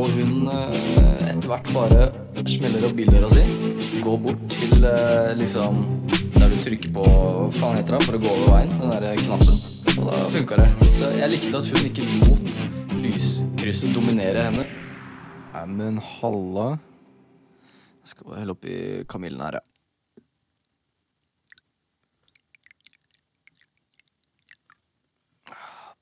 Og hun eh, etter hvert bare smeller opp bildøra si, går bort til eh, liksom der du trykker på faen heter det for å gå over veien? Den der knappen. Og da funka det. Så jeg likte at hun ikke lot lyskrysset dominere henne. Nei, men halla. Jeg skal bare helle oppi kamillen her, ja.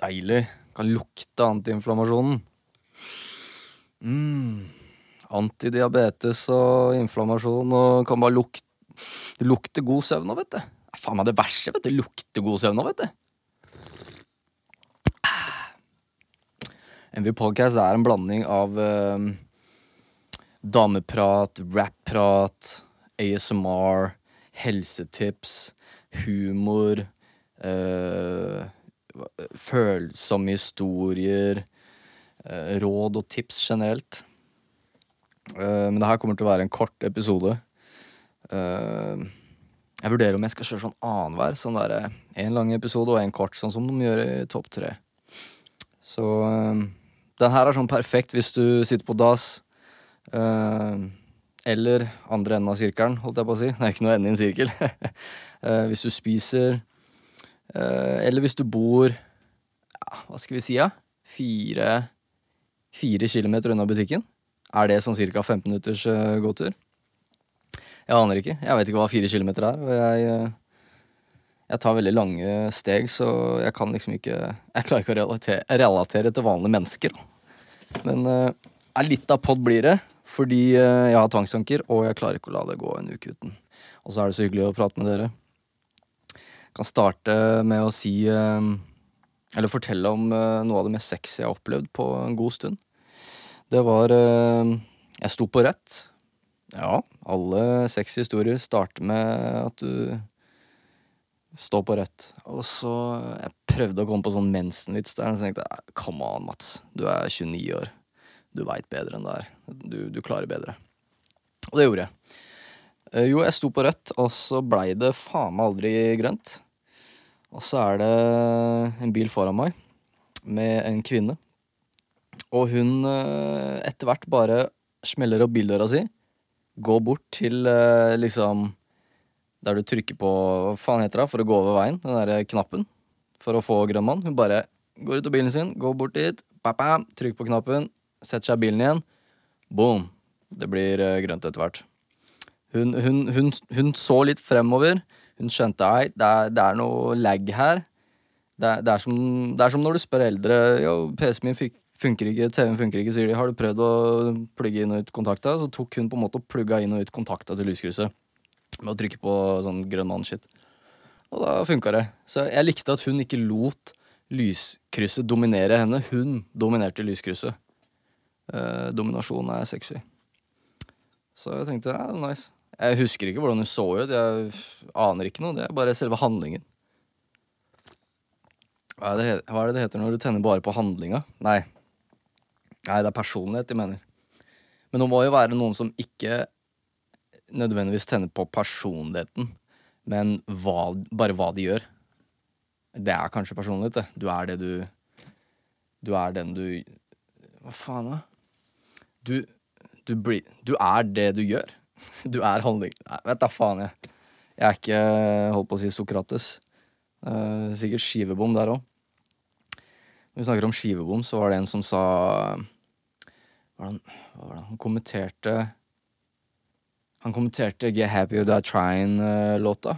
Deilig. Kan lukte antiinflammasjonen. Mm. Antidiabetes og inflammasjon og kan bare lukte Det lukter god søvn nå, vet du. Det er faen meg det verste, vet du. Lukter god søvn nå, vet du. MV Podcast er en blanding av eh, dameprat, rap-prat, ASMR, helsetips, humor, eh, følsomme historier, råd og tips generelt. Eh, men det her kommer til å være en kort episode. Eh, jeg vurderer om jeg skal kjøre sånn annenhver. Sånn der, en lang episode og en kort, sånn som de gjør i Topp tre. Så eh, den her er sånn perfekt hvis du sitter på dass. eh, eller andre enden av sirkelen, holdt jeg på å si. Det er ikke noe ende i en sirkel. Eh, hvis du spiser. eh, eller hvis du bor ja, Hva skal vi si? Ja? Fire, fire kilometer unna butikken. Er det sånn ca. 15 minutters uh, gåtur? Jeg aner ikke. Jeg vet ikke hva fire kilometer er. Og jeg, uh, jeg tar veldig lange steg, så jeg kan liksom ikke Jeg klarer ikke å relatere, relatere til vanlige mennesker. Men uh, litt av pod blir det, fordi jeg har tvangstanker, og jeg klarer ikke å la det gå en uke uten. Og så er det så hyggelig å prate med dere. Jeg kan starte med å si Eller fortelle om noe av det mest sexy jeg har opplevd på en god stund. Det var Jeg sto på rett. Ja, alle sexy historier starter med at du står på rett. Og så Jeg prøvde å komme på sånn mensenvits der, og så tenkte jeg come on, Mats. Du er 29 år. Du veit bedre enn det her. Du, du, klarer bedre. Og det gjorde jeg. Eh, jo, jeg sto på rødt, og så blei det faen meg aldri grønt. Og så er det en bil foran meg med en kvinne. Og hun eh, etter hvert bare smeller opp bildøra si går bort til uh, liksom Der du trykker på Hva faen heter det for å gå over veien? Den derre knappen for å få grønn mann. Hun bare går ut av bilen sin, går bort dit, bam, bam, trykker på knappen, setter seg i bilen igjen. Boom. Det blir grønt etter hvert. Hun, hun, hun, hun, så litt fremover. Hun skjønte at det, det, er noe lag her. Det, det, er som, det, er som, når du spør eldre Yo, PC-en min funker ikke, TV-en funker ikke, sier de. Har du prøvd å plugge inn og ut kontakta? Så tok hun på en måte og plugga inn og ut kontakta til lyskrysset. Med å trykke på sånn grønn mann-shit. Og da funka det. Så jeg likte at hun ikke lot lyskrysset dominere henne. Hun dominerte lyskrysset. Eh, dominasjon er sexy. Så jeg tenkte ja, nice. Jeg husker ikke hvordan hun så ut. Jeg aner ikke noe. Det er bare selve handlingen. Hva er, det, hva er det heter når du tenner bare på handlinga? Nei, Nei, det er personlighet de mener. Men det må jo være noen som ikke nødvendigvis tenner på personligheten, men hva, bare hva de gjør. Det er kanskje personlighet, det. Du er det du Du er den du Hva faen, da? Du, du, blir, du er det du gjør. Du er handling... Nei, vet da faen, jeg. Jeg er ikke holdt på å si Sokrates. Uh, sikkert skivebom der òg. Når vi snakker om skivebom, så var det en som sa hva var det han kommenterte Han kommenterte Get Happy Die Trying-låta.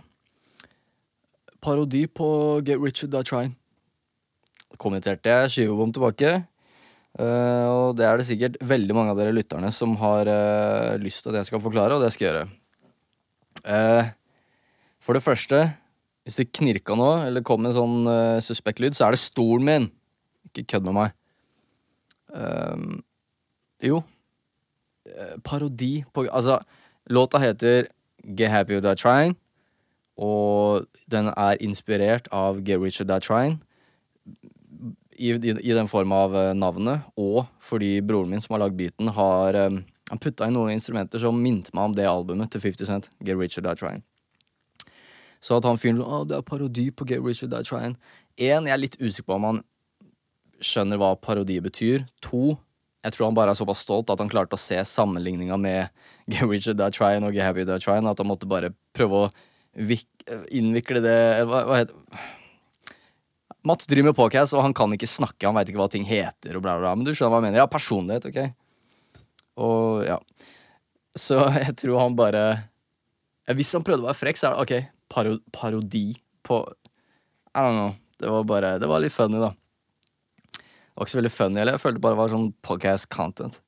Parodi på Get Rich Die Trying. Kommenterte jeg skivebom tilbake. Uh, og det er det sikkert veldig mange av dere lytterne som har uh, lyst til at jeg skal forklare, og det skal jeg gjøre. Uh, for det første, hvis det knirka nå, eller kom en sånn suspekt lyd, så er det stolen min. Ikke kødd med meg. Um, jo. Parodi på Altså, låta heter Get Happy With That Trying, og den er inspirert av Get Rich or Die Trying. I, i, i, den form av uh, navnet, og fordi broren min som har lagd beaten, har um, Han putta inn noen instrumenter som minte meg om det albumet til 50 Cent, Get Richard Die Trying. Så at han fyren sånn Å, det er parodi på Get Richard Die Trying. Én, jeg er litt usikker på om han skjønner hva parodi betyr. To, Jeg tror han bare er såpass stolt at han klarte å se sammenligninga med Get Richard Die Trying og Get Happy Die Trying, at han måtte bare prøve å innvikle det Hva, hva heter Mats driver med podcast, og han kan ikke snakke, han veit ikke hva ting heter, og bla, bla, bla. Men du skjønner hva jeg mener? Ja, personlighet, ok? Og ja. Så jeg tror han bare ja, Hvis han prøvde å være frekk, så er det ok, paro parodi på I don't know. Det var bare Det var litt funny, da. Det var ikke så veldig funny, eller jeg følte bare det var sånn podcast content.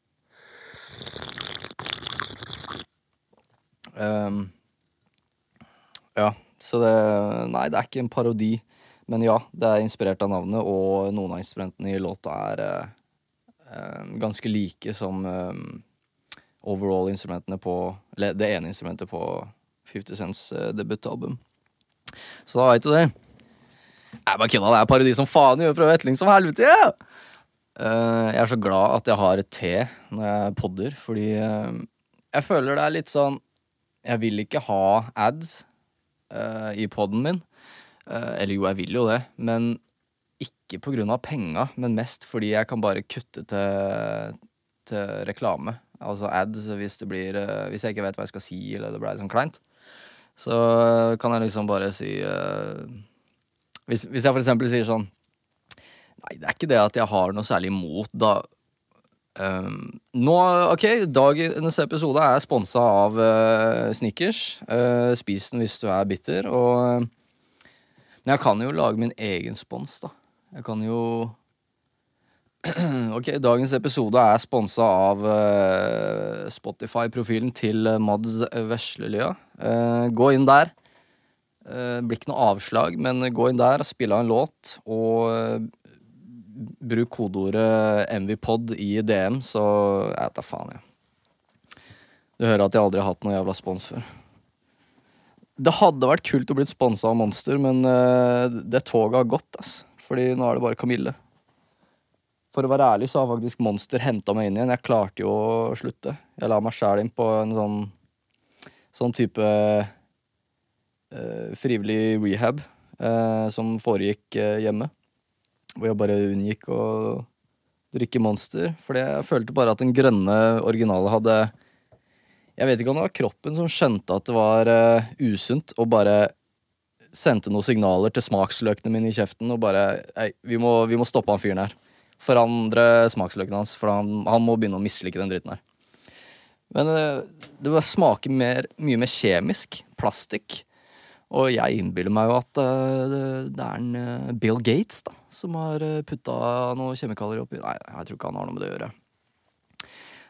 Um, ja, så det Nei, det er ikke en parodi. Men ja, det er inspirert av navnet, og noen av instrumentene i låta er eh, ganske like som eh, overall-instrumentene på Eller det ene instrumentet på 50 Cents eh, debutalbum. Så da veit du det. Jeg bare kødda, det er parodi som faen. Jeg prøve etterligne som helvete. Ja! Uh, jeg er så glad at jeg har et te når jeg podder, fordi jeg føler det er litt sånn Jeg vil ikke ha ads i poden min. Eh, eller jo, jeg vil jo det, men ikke av penga, men mest fordi jeg kan bare kutte til, til reklame. Altså ads hvis det blir eh, Hvis jeg ikke vet hva jeg skal si, eller det ble litt sånn kleint. Så kan jeg liksom bare si uh, hvis, hvis, jeg for eksempel sier sånn Nei, det er ikke det at jeg har noe særlig imot da um, Nå, ok, dagens episode er sponsa av uh, Snickers. Uh, spis den hvis du er bitter. Og men jeg kan jo lage min egen spons, da. Jeg kan jo Ok, dagens episode er sponsa av uh, Spotify-profilen til Mads Veslelia. Uh, gå inn der. Uh, blir ikke noe avslag, men gå inn der og spill av en låt. Og bruk kodeordet MVPod i DM, så jeg vet faen, jeg. Du hører at jeg aldri har hatt noe jævla spons før. Det hadde vært kult å bli sponsa av Monster, men uh, det toget har gått. ass. Fordi nå er det bare Kamille. For å være ærlig så har faktisk Monster henta meg inn igjen. Jeg klarte jo å slutte. Jeg la meg sjæl inn på en sånn sånn type uh, frivillig rehab uh, som foregikk hjemme. Hvor jeg bare unngikk å drikke Monster. Fordi jeg følte bare at den grønne originale hadde jeg vet ikke om det var kroppen som skjønte at det var uh, usunt, og bare sendte noen signaler til smaksløkene mine i kjeften og bare Ei, vi må, vi må stoppe han fyren her. Forandre smaksløkene hans, for han, han, må begynne å mislike den dritten her. Men uh, det bare smaker mer, mye mer kjemisk. Plastikk. Og jeg innbiller meg jo at uh, det, er en Bill Gates da som har putta noen kjemikalier oppi Nei, jeg tror ikke han har noe med det å gjøre.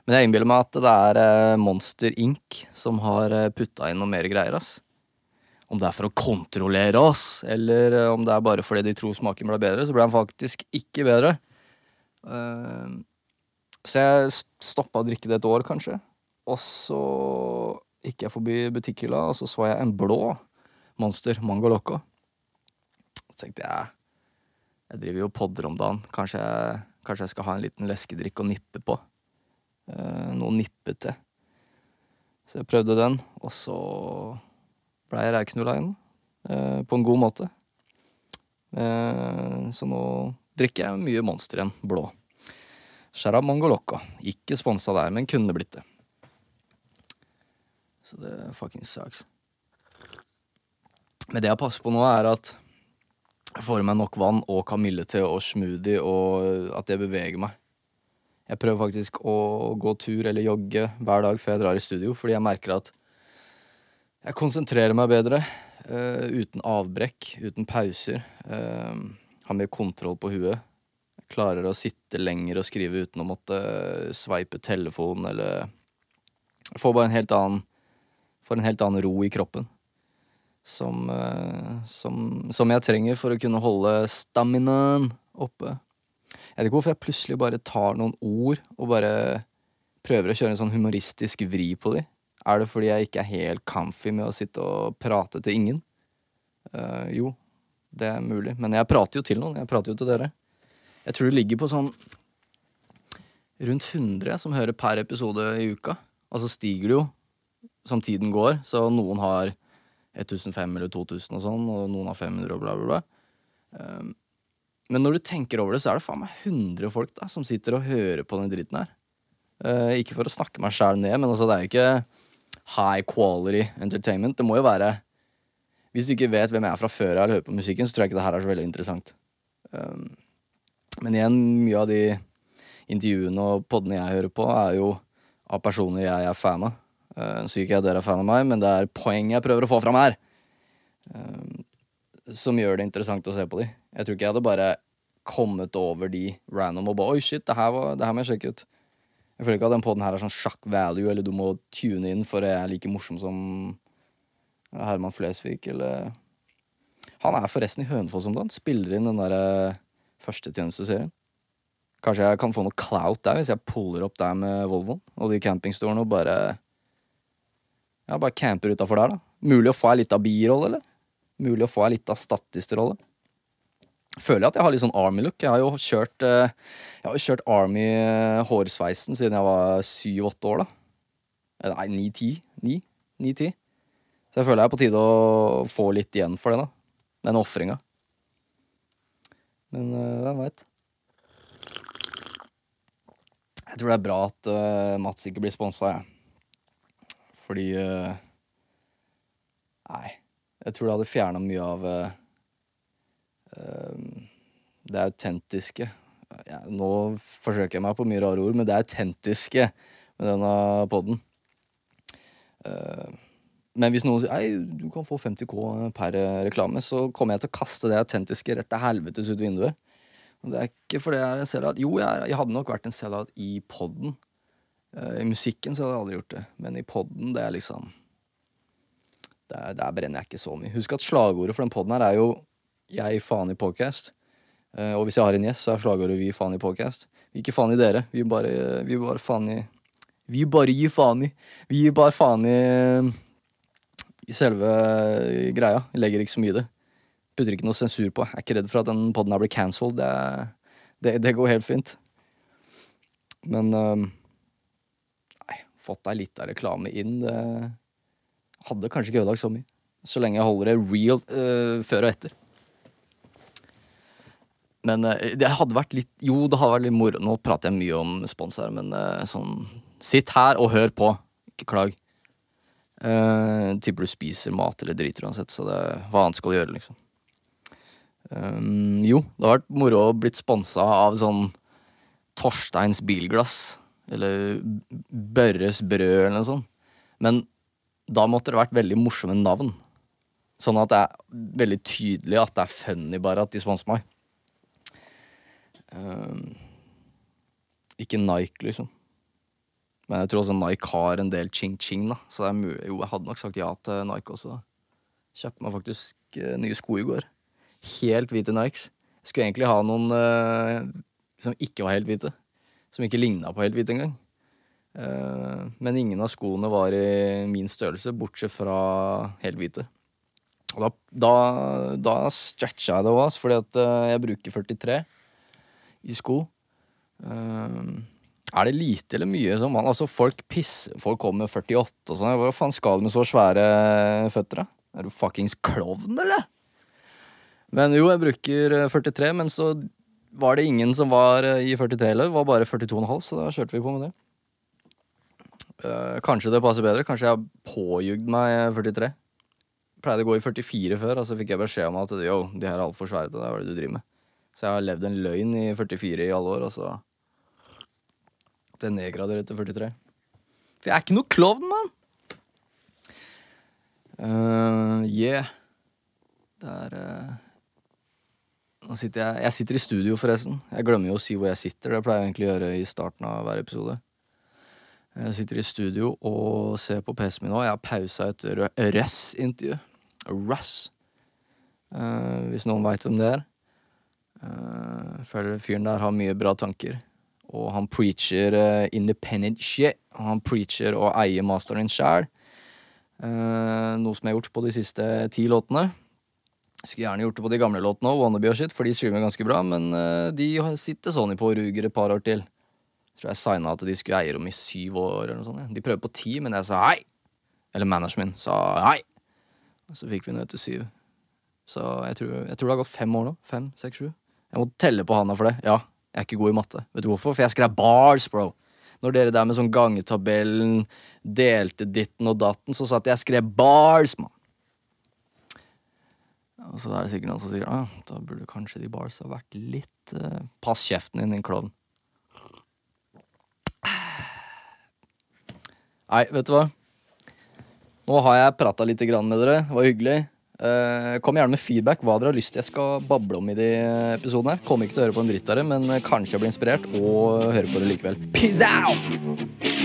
Men jeg innbiller meg at det er eh, Monster Inc. som har eh, putta inn noe mer greier. ass. Om det er for å kontrollere oss, eller eh, om det er bare fordi de tror smaken ble bedre, så ble den faktisk ikke bedre. Uh, så jeg stoppa å drikke det et år, kanskje. Og så gikk jeg forbi butikkhylla, og så så jeg en blå Monster Mango Loco. Så tenkte jeg Jeg driver jo podder om dagen. Kanskje jeg, kanskje jeg skal ha en liten leskedrikk å nippe på. Eh, noe nippete. Så jeg prøvde den, og så blei jeg rævknulla igjen. Eh, på en god måte. Eh, så nå drikker jeg mye Monster igjen, blå. Sherab Mongolocca. Ikke sponsa der, men kunne blitt det. Så det fuckings sucks. Men det jeg passer på nå, er at jeg får i meg nok vann og kamillete og smoothie, og at jeg beveger meg. Jeg prøver faktisk å gå tur eller jogge hver dag før jeg drar i studio, fordi jeg merker at jeg konsentrerer meg bedre. Uh, uten avbrekk, uten pauser. Uh, har mye kontroll på huet. Klarer å sitte lenger og skrive uten å måtte sveipe telefonen eller Får bare en helt annen Får en helt annen ro i kroppen. Som, uh, som, som jeg trenger for å kunne holde staminaen oppe. Jeg vet ikke hvorfor jeg plutselig bare tar noen ord og bare prøver å kjøre en sånn humoristisk vri på de. Er det fordi jeg ikke er helt comfy med å sitte og prate til ingen? Uh, jo, det er mulig. Men jeg prater jo til noen. Jeg prater jo til dere. Jeg tror det ligger på sånn rundt 100 som hører per episode i uka. Og så stiger det jo som tiden går, så noen har 1500 eller 2000 og sånn, og noen har 500 og bla, bla, bla. Um, men når du tenker over det, så er det faen meg 100 folk da, som sitter og hører på den dritten her. Uh, ikke for å snakke meg sjæl ned, men altså, det er jo ikke high quality entertainment. Det må jo være Hvis du ikke vet hvem jeg er fra før jeg hører på musikken, så tror jeg ikke det her er så veldig interessant. Um, men igjen, mye av de intervjuene og podene jeg hører på, er jo av personer jeg er fan av. Uh, så ikke jeg dere er fan av meg, men det er poeng jeg prøver å få fram her. Um, som gjør det interessant å se på de. Jeg tror ikke jeg hadde bare kommet over de random og bare Oi, shit, det her, var, det her må jeg sjekke ut. Jeg føler ikke at den poden her er sånn sjakk value, eller du må tune inn for jeg er like morsom som Herman Flesvig, eller Han er forresten i Hønefoss om dagen. Spiller inn den derre uh, førstetjenesteserien. Kanskje jeg kan få noe clout der, hvis jeg puller opp der med Volvoen og de campingstolene og bare Ja, bare camper utafor der, da. Mulig å få ei lita birolle, eller? Mulig å få ei lita statistrolle føler jeg at jeg har litt sånn Army-look. Jeg har jo kjørt uh, Jeg har kjørt Army-hårsveisen eh, siden jeg var syv-åtte år, da. Eh, nei, ni-ti. Ni? Ni-ti. Så jeg føler jeg er på tide å få litt igjen for det, da. Den ofringa. Men uh, hvem veit. Jeg tror det er bra at uh, Mats ikke blir sponsa, jeg. Fordi Nei. Jeg tror det hadde fjerna mye av Ehm, det autentiske ja, Nå forsøker jeg meg på mye rare ord, men det autentiske med denne poden. Ehm, men hvis noen sier du kan få 50 K per reklame, så kommer jeg til å kaste det autentiske rett til helvetes ut vinduet. Og det er ikke fordi jeg er en sellout. Jo, jeg, jeg, hadde nok vært en sellout i poden. Uh, I musikken så hadde jeg aldri gjort det, men i poden, det er liksom der, der, brenner jeg ikke så mye. Husk at slagordet for den poden her er jo jeg faen i podcast. Uh, og hvis jeg har en gjest, så er slagordet vi faen i podcast. Vi ikke faen i dere. Vi bare, vi bare faen i Vi bare gir faen i Vi gir bare faen i I selve greia. Jeg legger ikke så mye i det. Putter ikke noe sensur på. Jeg er ikke redd for at den poden her blir cancelled. Det, det, det, går helt fint. Men um, Nei, fått deg litt av reklame inn, det hadde kanskje ikke ødelagt så mye. Så lenge jeg holder det real uh, før og etter. Men uh, det hadde vært litt Jo, det hadde vært litt moro. Nå prater jeg mye om spons her, men uh, sånn Sitt her og hør på. Ikke klag. Uh, tipper du spiser mat eller driter uansett, så det hva annet skal du gjøre, liksom. Um, jo, det har vært moro å blitt sponsa av sånn Torsteins bilglass. Eller Børres brød, eller noe sånt. Men da måtte det vært veldig morsomme navn. Sånn at det er veldig tydelig at det er funny bare at de sponser meg. Um, ikke Nike, liksom. Men jeg tror også Nike har en del ching-ching, da. Så mulig. Jo, jeg hadde nok sagt ja til Nike også. Kjøpte meg faktisk uh, nye sko i går. Helt hvite Nikes. Jeg skulle egentlig ha noen uh, som ikke var helt hvite. Som ikke ligna på helt hvite engang. Uh, men ingen av skoene var i min størrelse, bortsett fra helt hvite. Og da, da, da stretcha jeg det òg, fordi at jeg bruker 43 i sko. Uh, er det lite eller mye som man Altså, folk pisser Folk kommer med 48 og sånn. Hva faen skal du med så svære føtter, da? Er du fuckings klovn, eller? Men jo, jeg bruker 43, men så var det ingen som var i 43 heller. Det var bare 42,5, så da kjørte vi på med det. Uh, kanskje det passer bedre. Kanskje jeg har påjugd meg 43. Pleide å gå i 44 før, og så fikk jeg beskjed om at yo, de her er altfor svære til det. Hva er det du driver med? Så jeg har levd en løgn i 44 i alle år, og så Det nedgraderer etter 43. For jeg er ikke noe klovn, mann! Uh, yeah. Det er uh... Nå sitter jeg Jeg sitter i studio, forresten. Jeg glemmer jo å si hvor jeg sitter. Det pleier jeg egentlig å gjøre i starten av hver episode. Jeg sitter i studio og ser på PC-en min nå. Jeg har pausa et Russ-intervju. Russ. Uh, hvis noen veit hvem det er. Uh, føler fyren der har mye bra tanker. Og han preacher uh, independent shit. Han preacher å eie masteren sjæl. Uh, noe som jeg har gjort på de siste ti låtene. Skulle gjerne gjort det på de gamle låtene òg, Wannabe og shit, for de streamer ganske bra, men de sitter Sony på og ruger et par år til. Jeg tror jeg signa at de skulle eie rom i syv år, eller noe sånt. De prøvde på ti, men jeg sa hei! Eller manageren sa hei! Og så fikk vi ned til syv. Så jeg tror, jeg tror det har gått fem år nå. Fem, seks, sju. Jeg må telle på handa for det. Ja, jeg er ikke god i matte. Vet du hvorfor? For jeg skrev bars, bro. Når dere der med sånn gangetabellen delte ditten og datten, så satt jeg og skrev bars, mann. Og så er det sikkert noen som sier ah, da burde kanskje de bars ha vært litt eh, Pass kjeften din, din klovn. Nei, vet du hva? Nå har jeg prata litt grann med dere. Det var hyggelig. Eh, kom gjerne med feedback hva dere har lyst til jeg skal bable om i de episodene. her Kommer ikke til å høre på en dritt av det, men kanskje jeg blir inspirert og hører på det likevel. Peace out!